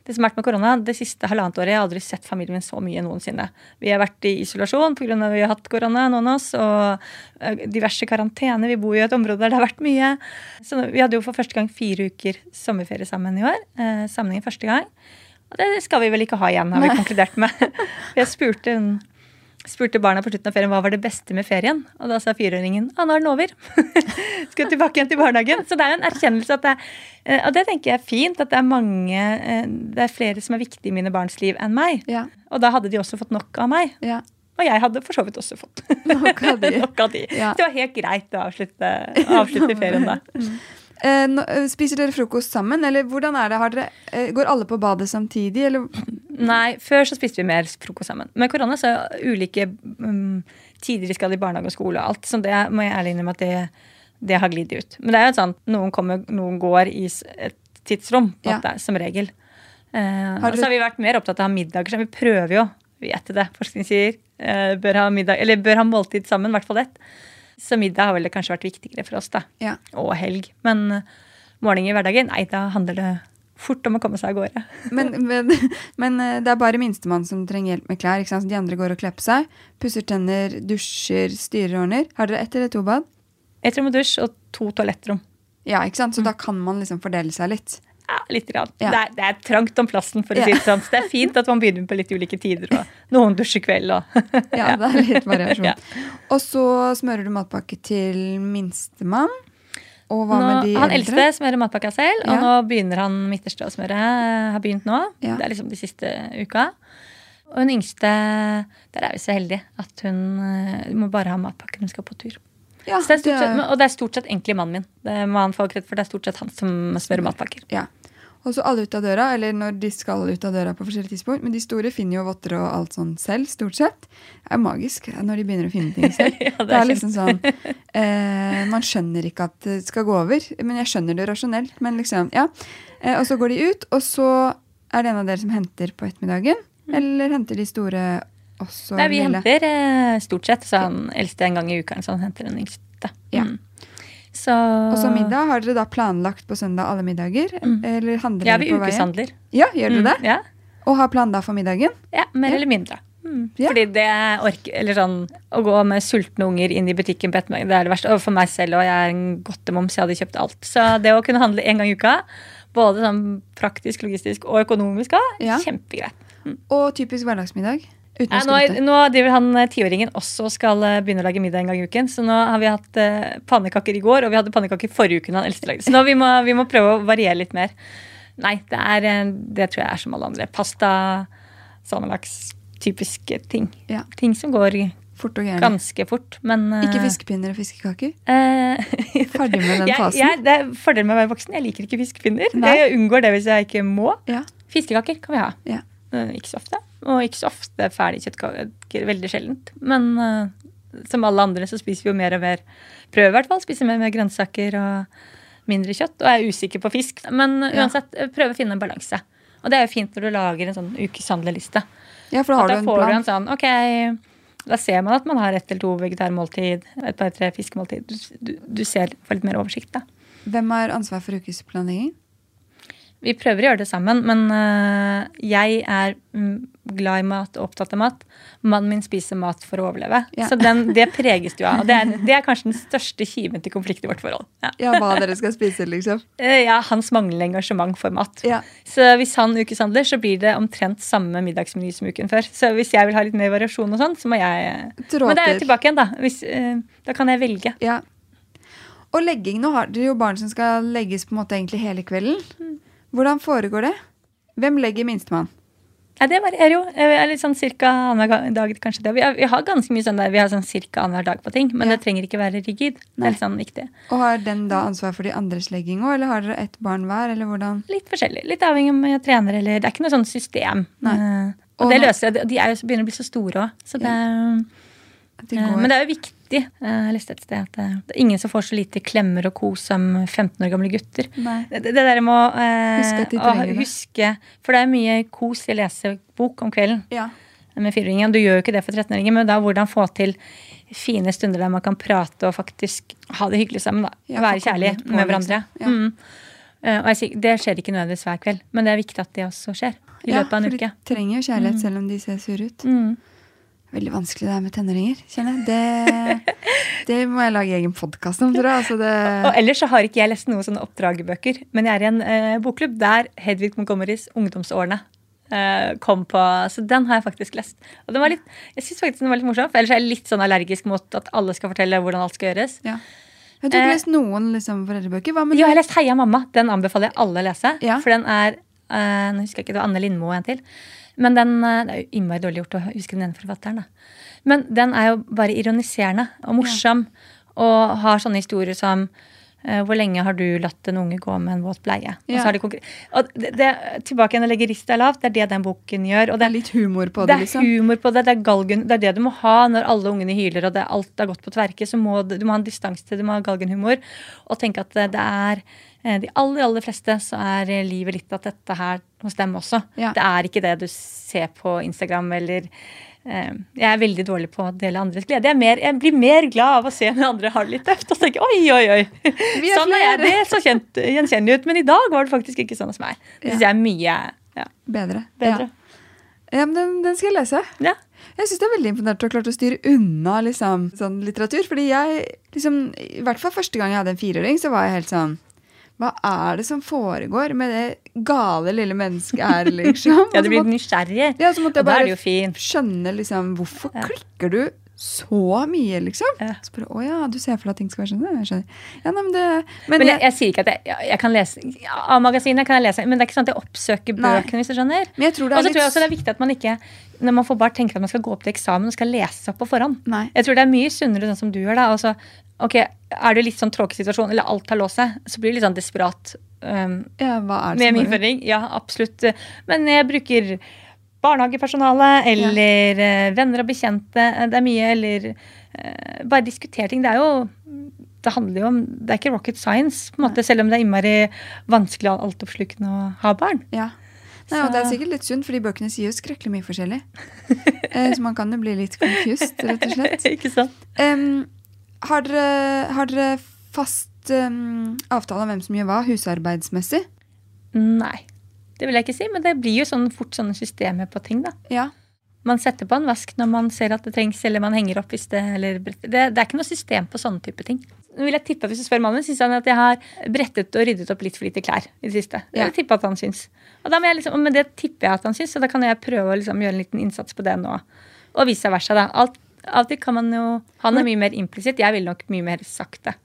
det som har vært med korona, det siste halvannet året, jeg har aldri sett familien min så mye noensinne. Vi har vært i isolasjon pga. at vi har hatt korona, noen av oss, og eh, diverse karantene. Vi bor jo i et område der det har vært mye. Så vi hadde jo for første gang fire uker sommerferie sammen i år. Eh, sammenhengen første gang. Det skal vi vel ikke ha igjen, har vi Nei. konkludert med. (laughs) Jeg spurte spurte barna på slutten av ferien hva var det beste med ferien. Og da sa fireåringen ah, nå er den over. (laughs) Skal tilbake igjen til barnehagen. Så det er en erkjennelse at det, eh, og det tenker jeg er fint, at det er mange eh, Det er flere som er viktige i mine barns liv enn meg. Ja, Og da hadde de også fått nok av meg. ja. Og jeg hadde for så vidt også fått Nok av de. (laughs) nok av de. Ja. Det var helt greit å avslutte, avslutte ferien da. Eh, eh, spiser dere frokost sammen, eller hvordan er det? Har dere, eh, går alle på badet samtidig, eller? Nei, før så spiste vi mer frokost sammen. Med korona så er ulike um, tider de skal i barnehage og skole og alt. Så det må jeg ærlig innrømme at det, det har glidd ut. Men det er jo sånn noen kommer, noen går i et tidsrom, på Ja. det, som regel. Eh, Har og så har vi vært mer opptatt av middager. Så vi prøver jo, vi vet det, forskning sier, eh, bør ha middag, eller bør ha måltid sammen, i hvert fall ett. Så middag har vel kanskje vært viktigere for oss, da. Ja. Og helg. Men eh, morgen i hverdagen, nei, da handler det fort om å komme seg av gårde. (laughs) Men, men, men eh, det er bare minstemann som trenger hjelp med klær. ikke sant? De andre går og kler på seg. Pusser tenner, dusjer, styrer og ordner. Har dere ett eller to bad? Ett rom og dusj og to toalettrom. Ja, ikke sant? Så da kan man liksom fordele seg litt. Ja, litt. Grann. Ja. Det, er, det er trangt om plassen, for å Ja. si det sånn. Så det er fint at man begynner på litt ulike tider. Og noen dusjer kveld og (laughs) Ja, det er litt variasjon. Og så smører du matpakke til minstemann. Og hva nå, med de han eldre? eldste smører matpakka selv, og nå begynner han midterste å smøre. Har begynt nå. Det er liksom de siste uka. Og hun yngste, der er vi så heldige at hun eh, må bare ha matpakke når hun skal på tur. Ja, det er stort sett, er- og det er stort sett egentlig mannen min. Det må han få kredd for. Det er stort sett han som smører matpakker. ja. Og så alle ut av døra, eller når de skal ut av døra på forskjellige tidspunkt. Men de store finner jo votter og alt sånn selv, stort sett. Det er magisk når de begynner å finne ting selv. (laughs) Ja, det det, er er liksom sånn eh, Man skjønner ikke at det skal gå over, men jeg skjønner det rasjonelt. Men liksom, ja. Eh, og så går de ut, og så er det en av dere som henter på ettermiddagen. Eller henter de store også? Mm. Nei, vi lille? henter eh, stort sett. Så han eldste en gang i uka, så han henter den yngste. Ja. Mm. Så, Og så middag. Har dere da planlagt på søndag alle middager? Eller handler Mm. Ja, dere vi på veien? ukeshandler. Ja, gjør dere Mm, det? Ja, Og har plan da for middagen? ja mer Ja. eller mindre. Mm. Ja. Fordi det orker Eller sånn å gå med sultne unger inn i butikken på ettermiddagen, det er det verste. Og for meg selv, og jeg er en godtemoms, jeg hadde kjøpt alt. Så det å kunne handle en gang i uka, både sånn praktisk, logistisk og økonomisk, ja, kjempegreit. kjempegreit. Og typisk hverdagsmiddag? Å nå, nå driver han eh, tiåringen også og skal eh, begynne å lage middag en gang i uken. Så nå har vi hatt eh, pannekaker i går, og vi hadde pannekaker forrige uke. han eldste lagde. Så nå vi må vi må prøve å variere litt mer. Nei, det er eh, Det tror jeg er som alle andre. Pasta, salmalaks, typiske ting. Ja. Ting som går Fort og gjerne. ganske fort, men Ikke fiskepinner og fiskekaker? (laughs) Ferdig med den jeg, fasen? jeg, det er fordelen med å være voksen. Jeg liker ikke fiskepinner. Nei. Jeg unngår det hvis jeg ikke må. Ja. Fiskekaker kan vi ha. ja. Ikke så ofte. Og ikke så ofte ferdig kjøttkaker. Veldig sjeldent. Men uh, som alle andre så spiser vi jo mer og mer Prøver i hvert fall. Spiser mer og mer grønnsaker og mindre kjøtt. Og er usikker på fisk. Men uansett, Ja. eh, prøve å finne en balanse. Og det er jo fint når du lager en sånn ukeshandleliste. ja, for da har du da får du en sånn Ok, da ser man at man har ett eller to vegetarmåltid, et par-tre fiskemåltid. Du, du, du ser får litt mer oversikt, da. Hvem har ansvar for ukesplanlegging? Vi prøver å gjøre det sammen, men øh, jeg er mm, glad i mat og opptatt av mat. Mannen min spiser mat for å overleve. Ja. Så den, det preges du av. Det er, (laughs) det er kanskje den største kimen til konflikt i vårt forhold. Ja. Ja, hva dere skal spise, liksom? (laughs) Eh, ja, Hans manglende engasjement for mat. Ja. Så hvis han ukeshandler, så blir det omtrent samme middagsmeny som uken før. Så hvis jeg vil ha litt mer variasjon, og sånn, så må jeg Tråter. Men det er jo tilbake igjen, da. Hvis, øh, da kan jeg velge. Ja. Og legging, nå har dere jo barn som skal legges på en måte egentlig hele kvelden. Mm. Hvordan foregår det? Hvem legger minstemann? Ja, det varierer jo. Jeg er litt sånn cirka annenhver dag, kanskje det. Vi har, vi har ganske mye sånn der, vi har sånn cirka annenhver dag på ting, men Ja. det trenger ikke være rigid. Det er litt sånn viktig. Og har den da ansvar for de andres legging òg, eller har dere ett barn hver, eller hvordan? Litt forskjellig. Litt avhengig av om jeg trener eller Det er ikke noe sånn system. Nei. Eh, Og og det løser jeg. De er jo så begynner å bli så store òg. Så det, De eh, men det er jo viktig viktig. Eh, Jeg leste et sted at det, det er ingen som får så lite klemmer og kos som 15 år gamle gutter. Det, det der med å eh, Huske de å huske For det er mye kos i å lese bok om kvelden Ja. med fireåringen. Du gjør jo ikke det for 13-åringer, men da hvordan få til fine stunder der man kan prate og faktisk ha det hyggelig sammen. da. Ja, Være kjærlig med hverandre. Ja. Mm. Eh, og jeg, sier- det skjer ikke nødvendigvis hver kveld, men det er viktig at det også skjer. i Ja, løpet av en for de trenger jo kjærlighet selv om de ser sure ut. Mm. Veldig vanskelig det her med tenåringer, kjenner jeg. Det, det må jeg lage egen podkast om, tror jeg. Altså det, Og ellers så har ikke jeg lest noen sånne oppdragerbøker, men jeg er i en eh, bokklubb der Hedvig Montgomerys ungdomsårene eh, kom på. Så den har jeg faktisk lest. Og den var litt, jeg synes faktisk den var litt morsom, for ellers er jeg litt sånn allergisk mot at alle skal fortelle hvordan alt skal gjøres. ja. Jeg har ikke Eh, lest noen liksom, foreldrebøker? Hva med Jo, jeg har lest Heia mamma. Den anbefaler jeg alle å lese. Ja. For den er Nå husker jeg ikke, det var Anne Lindmo og en til. Men den, eh, Det er jo innmari dårlig gjort å huske den ene forfatteren. da. Men den er jo bare ironiserende og morsom. Og har sånne historier som eh, Hvor lenge har du latt en unge gå med en våt bleie? Og Ja. så har de og det, det, tilbake igjen å legge rista lavt. Det er det den boken gjør. Og Det det, er litt humor på det det, er liksom. humor på det. Det er, galgen, det er det du må ha når alle ungene hyler og det, alt har gått på tverke. så må Du, du må ha en distanse til det, du må ha galgenhumor. Og tenke at det, det er eh, de aller aller fleste så er eh, livet litt at dette her hos dem også. Ja. Det er ikke det du ser på Instagram eller eh, Jeg er veldig dårlig på å dele andres glede. Jeg, er mer, jeg blir mer glad av å se når andre har det litt tøft. Og tenker oi, oi, oi. (laughs) Er Sånn er jeg. Det så kjent, gjenkjennelig ut. Men i dag var det faktisk ikke sånn hos meg. Det syns jeg er mye ja, Bedre. bedre. Ja, ja men den, den skal jeg lese. Ja. Jeg syns det er veldig imponert Å har klart å styre unna liksom, sånn litteratur. Fordi jeg, liksom, i hvert fall første gang jeg hadde en fireåring, så var jeg helt sånn Hva er det som foregår med det gale lille mennesket her, liksom? (laughs) Ja, du blir nysgjerrig. ja, så måtte jeg bare skjønne liksom Hvorfor Ja. klikker du så mye, liksom? Ja. Så bare, Å ja, du ser for deg at ting skal være sånn? Jeg skjønner. Ja, nei, men det, men Men jeg, jeg, jeg sier ikke at jeg, jeg, kan lese Av magasinet kan jeg lese, men det er ikke sånn at jeg oppsøker bøkene. hvis du skjønner. men jeg tror det Og så tror jeg litt også det er viktig at man ikke når man får barn, tenker at man skal gå opp til eksamen og skal lese seg opp på forhånd. Nei. Jeg tror det er mye sunnere sånn som du gjør. da, og så, ok, Er det litt sånn tråkig situasjon, eller alt har låst seg, så blir du litt sånn desperat. Um, ja, med som min føring. Ja, absolutt. Men jeg bruker barnehagepersonale eller ja. venner og bekjente. Det er mye, eller uh, bare diskutere ting. Det er jo det handler jo om, det er ikke rocket science, på en måte, selv om det er innmari vanskelig og altoppslukende å ha barn. Ja. Nei, og det er sikkert litt sunt, fordi bøkene sier jo skrekkelig mye forskjellig. eh, så man kan jo bli litt confused, rett og slett. (laughs) ikke sant? Em, har, dere, har dere fast um, avtale om hvem som gjør hva, husarbeidsmessig? Nei. Det vil jeg ikke si, men det blir jo sånn fort sånne systemer på ting, da. Ja. Man setter på en vask når man ser at det trengs, eller man henger opp hvis det eller bretter. Det, det er ikke noe system på sånne type ting. Nå vil jeg tippe at Hvis du spør mannen, syns han at jeg har brettet og ryddet opp litt for lite klær i det siste. Ja. Jeg tippe at han syns. Og da må jeg liksom, men det tipper jeg at han syns, så da kan jeg prøve å liksom gjøre en liten innsats på det nå. Og vice versa. da. Alt, alltid kan man jo Han er mye mer implisitt. Jeg ville nok mye mer sagt det.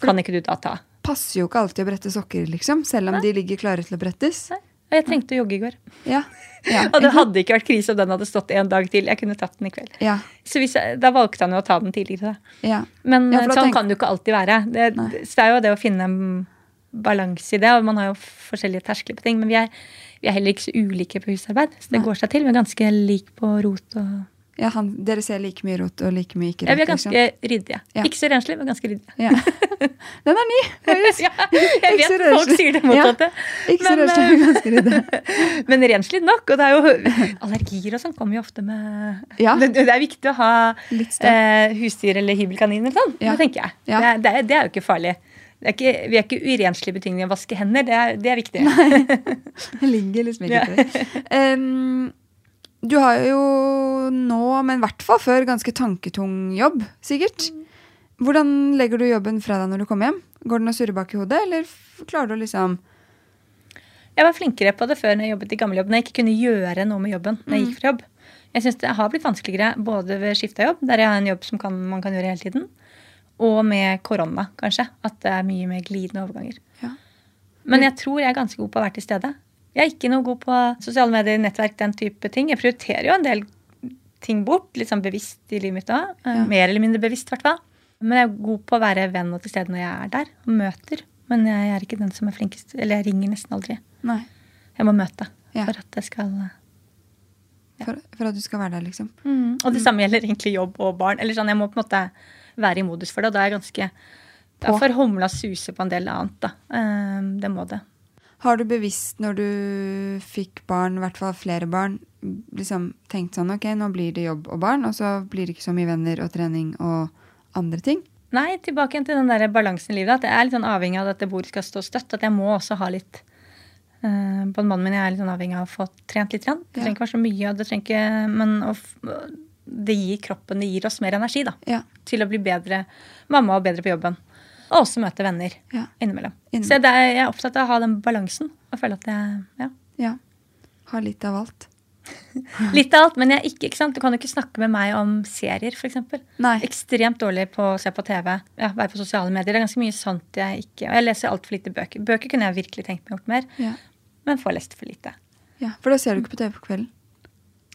Kan ikke du da ta? Passer jo ikke alltid å brette sokker, liksom, selv om de ligger klare til å brettes. Nei. Og jeg trengte å jogge i går. Ja. ja. (laughs) Og det hadde ikke vært krise om den hadde stått en dag til. Jeg kunne tatt den i kveld. Ja. Så hvis jeg, Da valgte han jo å ta den tidligere. da. ja. Men Ja, sånn tenk- kan det jo ikke alltid være. Det, det, så det er jo det å finne en balanse i det. Og man har jo forskjellige terskler på ting. Men vi er, vi er heller ikke så ulike på husarbeid. Så det Nei. går seg til. Vi er ganske like på rot og ja han, dere ser like mye rot og like mye ikke Ja, vi er ganske ryddige. Ja. Ikke så renslige, men ganske ryddige. Ja. (laughs) Den er ny! (laughs) Ja, jeg vet at folk sier det motsatte. Ikke så renslige, eh, men ganske ryddige. (laughs) Men renslig nok. Og det er jo allergier og sånn kommer jo ofte med Ja. det, det er viktig å ha eh, husdyr eller hybelkanin eller sånn. Ja. Det tenker jeg. Ja. Det, er, det, er, det er jo ikke farlig. Det er ikke, vi er ikke urenslige betingninger å vaske hender. Det er, det er viktig. Det ligger liksom ikke Ja. det. Em, du har jo nå, men i hvert fall før, ganske tanketung jobb, sikkert. Hvordan legger du jobben fra deg når du kommer hjem? Går den og surrer bak i hodet, eller klarer du liksom Jeg var flinkere på det før når jeg jobbet i gammeljobb, når jeg ikke kunne gjøre noe med jobben. når jeg gikk fra jobb. Jeg synes det har blitt vanskeligere både ved skifte av jobb, der jeg har en jobb som kan, man kan gjøre hele tiden, og med korona, kanskje. At det er mye mer glidende overganger. Ja. Men jeg tror jeg er ganske god på å være til stede. Jeg er ikke noe god på sosiale medier, nettverk, den type ting. Jeg prioriterer jo en del ting bort, litt sånn bevisst i livet mitt òg. Ja. Mer eller mindre bevisst, i hvert fall. Men jeg er god på å være venn og til stede når jeg er der og møter. Men jeg er ikke den som er flinkest. Eller jeg ringer nesten aldri. Nei. Jeg må møte Ja. for at jeg skal For, for at du skal være der, liksom. Og det samme gjelder egentlig jobb og barn. Eller sånn, Jeg må på en måte være i modus for det. Og da er jeg ganske Da får humla suse på en del annet, da. Um, det må det. Har du bevisst, når du fikk barn, i hvert fall flere barn, liksom tenkt sånn ok, nå blir det jobb og barn, og så blir det ikke så mye venner og trening og andre ting? Nei, tilbake til den der balansen i livet. At jeg er litt sånn avhengig av at det bordet skal stå støtt. At jeg må også ha litt uh, Både mannen min jeg er litt sånn avhengig av å få trent litt. Det trenger ikke være så mye, og det trenger ikke Men å det gir kroppen det gir oss mer energi da, Ja. til å bli bedre mamma og bedre på jobben. Og også møte venner Ja. innimellom. Innimellom. Så det er, jeg er opptatt av å ha den balansen. Og føle at jeg ja. ja. Ha litt av alt. (laughs) Litt av alt, men jeg ikke, ikke sant? du kan jo ikke snakke med meg om serier, f.eks. Ekstremt dårlig på å se på TV. Ja, være på sosiale medier. Det er ganske mye sånt jeg ikke Og jeg leser altfor lite bøker. Bøker kunne jeg virkelig tenkt meg gjort mer, Ja. men får lest for lite. ja. For da ser du ikke på TV på kvelden.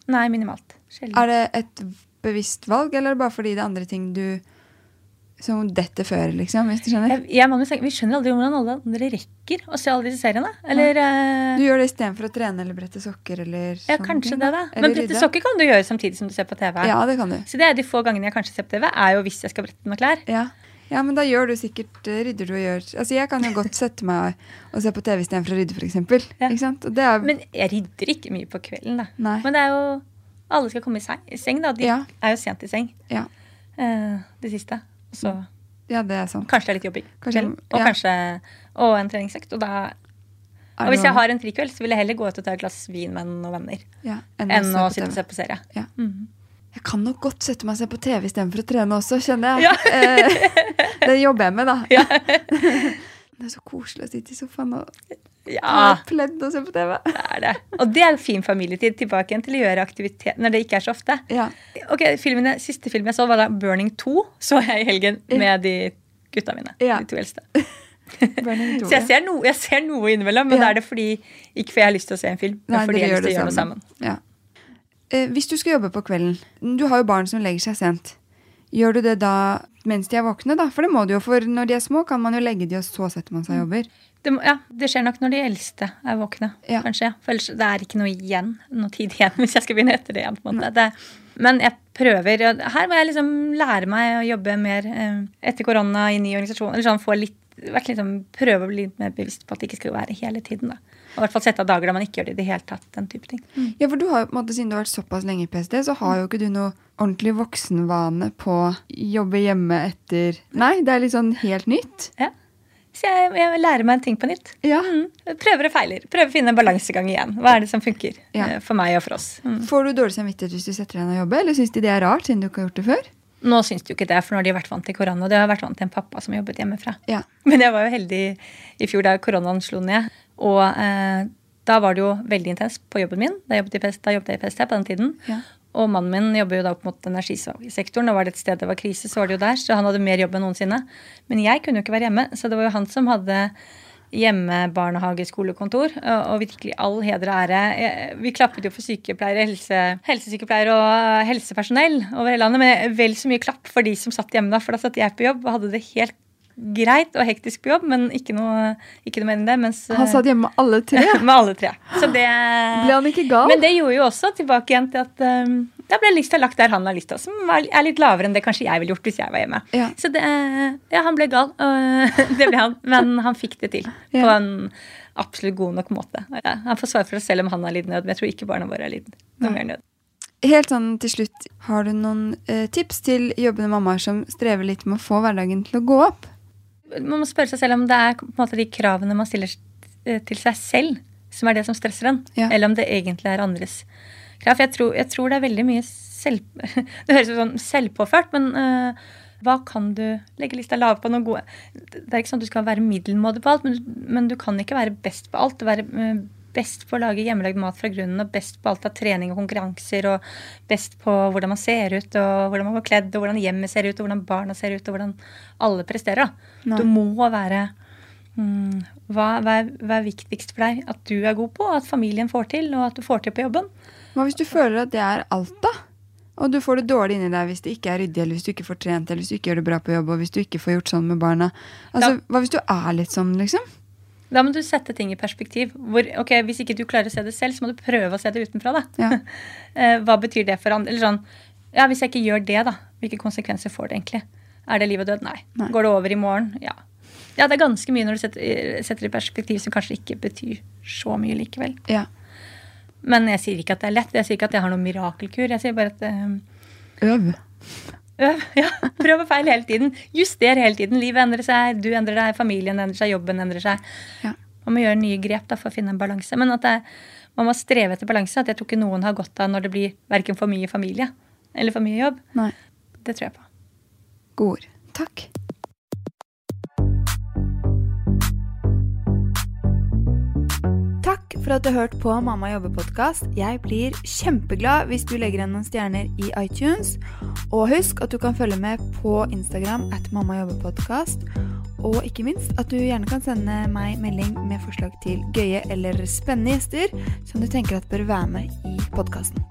Nei, minimalt. Sjelden. Er det et bevisst valg, eller er bare fordi det er andre ting du som detter før, liksom? Hvis du skjønner? Jeg, jeg, må vi skjønner aldri hvordan alle andre rekker å se alle disse seriene. Eller ja. Du gjør det istedenfor å trene eller brette sokker eller Ja, kanskje ting, det, da. Eller Men brette sokker kan du gjøre samtidig som du ser på TV. Ja, det kan du. Så det er de få gangene jeg kanskje ser på TV, er jo hvis jeg skal brette noen klær. Ja. ja, men da gjør du sikkert eh, rydder du og gjør Altså, jeg kan jo godt sette meg og se på TV istedenfor å rydde, f.eks. Ja. Ikke sant? Er Men jeg rydder ikke mye på kvelden, da. Nei. Men det er jo Alle skal komme i seng, da. De Ja. er jo sent i seng, Ja. Uh, det siste. Så ja, det er sant. kanskje det er litt jobbing. Kanskje- og ja. kanskje Og en treningsøkt. Og, da, og hvis jeg har en frikveld, så vil jeg heller gå ut og ta et glass vin med noen venner ja, enn å sitte og se på serie. Ja. Mhm. Jeg kan nok godt sette meg og se på TV istedenfor å trene også, kjenner jeg. Eh, det jobber jeg med, da. (laughs) Ja. (laughs) Det er så koselig å sitte i sofaen og ja, pledd og se på TV. det er det. Og det er fin familietid tilbake igjen til å gjøre aktivitet når det ikke er så ofte. Ja. Ok, filmene, Siste film jeg så, var da 'Burning 2'. Så jeg i helgen med de gutta mine. Ja. De to eldste. (laughs) (laughs) Burning Så jeg ser, no, jeg ser noe innimellom, men Ja. da er det fordi ikke fordi jeg har lyst til å se en film, men Nei, fordi jeg har lyst til å gjøre noe sammen. Ja. Eh, hvis du skal jobbe på kvelden Du har jo barn som legger seg sent. Gjør du det da mens de er våkne? da? For det må de jo, for når de er små, kan man jo legge de, og så setter man seg og jobber. Det, ja, det skjer nok når de eldste er våkne, Ja. kanskje. For ellers det er ikke noe igjen, noe tid igjen (laughs) hvis jeg skal begynne etter det igjen. på en måte. Det, men jeg prøver, og her må jeg liksom lære meg å jobbe mer eh, etter korona i ny organisasjon. eller sånn få litt, vært liksom, Prøve å bli litt mer bevisst på at det ikke skal være hele tiden. da. Og i hvert fall sette av dager da man ikke gjør det i det hele tatt. den type ting. Ja, for du har jo på en måte, Siden du har vært såpass lenge i PST, så har jo ikke du noe ordentlig voksenvane på jobbe hjemme etter Nei, det er litt sånn helt nytt. Ja. Så jeg, jeg lærer meg en ting på nytt. Ja. Mm. Prøver og feiler. Prøver å finne en balansegang igjen. Hva er det som funker Ja. eh, for meg og for oss? Mm. Får du dårlig samvittighet hvis du setter deg ned og jobber, eller syns de det er rart, siden du ikke har gjort det før? Nå syns de jo ikke det, for nå har de vært vant til korona. Og de har vært vant til en pappa som jobbet hjemmefra. Ja. Men jeg var jo heldig i fjor da koronaen slo ned. Og eh, da var det jo veldig intenst på jobben min. Da jobbet, jeg i PST, da jobbet jeg i PST på den tiden. Ja. Og mannen min jobber jo da på en måte energisektoren. og var det et sted det var krise, så var det jo der. Så han hadde mer jobb enn noensinne. Men jeg kunne jo ikke være hjemme, så det var jo han som hadde hjemmebarnehage, skolekontor. Og, og virkelig all heder og ære. Vi klappet jo for sykepleiere, helse, helsesykepleiere og eh, helsepersonell over hele landet. Men vel så mye klapp for de som satt hjemme da, for da satt jeg på jobb og hadde det helt greit og hektisk på jobb, men ikke noe, ikke noe mer enn det. Mens, Han satt hjemme med alle tre. (laughs) med alle tre. Så det Ble han ikke gal? Men det gjorde jo også tilbake igjen til at um, da ble lista lagt der han har lista, som er litt lavere enn det kanskje jeg ville gjort hvis jeg var hjemme. Ja. Så det, ja, han ble gal. (laughs) Det ble han. Men han fikk det til på en absolutt god nok måte. Ja, han får svare for det selv om han har lidd nød, men jeg tror ikke barna våre har lidd noe mer nød. Helt sånn til slutt, har du noen eh, tips til jobbende mammaer som strever litt med å få hverdagen til å gå opp? Man må spørre seg selv om det er på en måte de kravene man stiller eh, til seg selv, som er det som stresser en, Ja. eller om det egentlig er andres krav. Jeg tror, jeg tror det er veldig mye selv... (laughs) Det høres ut sånn selvpåført, men uh, hva kan du legge lista lav på noe gode Det er ikke sånn at du skal være middelmådig på alt, men, men du kan ikke være best på alt. Være eh, best på å lage hjemmelagd mat fra grunnen og best på alt av trening og konkurranser og best på hvordan man ser ut og hvordan man går kledd og hvordan hjemmet ser ut og hvordan barna ser ut og hvordan alle presterer. Nei. Du må være mm, hva, hva, er, hva er viktigst for deg at du er god på, at familien får til, og at du får til på jobben? Hva hvis du føler at det er alt, da? Og du får det dårlig inni deg hvis det ikke er ryddig, eller hvis du ikke får trent, eller hvis du ikke gjør det bra på jobb, og hvis du ikke får gjort sånn med barna. Altså, Hva hvis du er litt sånn, liksom? Da må du sette ting i perspektiv. Hvor, ok, Hvis ikke du klarer å se det selv, så må du prøve å se det utenfra. da. Ja. (laughs) Eh, hva betyr det for andre? Eller sånn, ja, Hvis jeg ikke gjør det, da, hvilke konsekvenser får det egentlig? Er det liv og død? Nei. Nei. Går det over i morgen? Ja. Ja, det er ganske mye når du setter, setter i perspektiv som kanskje ikke betyr så mye likevel. Ja. Men jeg sier ikke at det er lett. Jeg sier ikke at jeg har noen mirakelkur. Jeg sier bare at um, Øv. Øv. Ja, prøv og feil hele tiden. Juster hele tiden. Livet endrer seg, du endrer deg, familien endrer seg, jobben endrer seg. Ja. Man må gjøre nye grep da, for å finne en balanse. Men at det, man må streve etter balanse. At jeg tror ikke noen har godt av når det blir verken for mye familie eller for mye jobb. Nei. Det tror jeg på. Gode ord. Takk. Takk for at du har hørt på Mamma jobber-podkast. Jeg blir kjempeglad hvis du legger igjen noen stjerner i iTunes. Og husk at du kan følge med på Instagram at Mamma jobber-podkast. Og ikke minst at du gjerne kan sende meg melding med forslag til gøye eller spennende gjester som du tenker at bør være med i podkasten.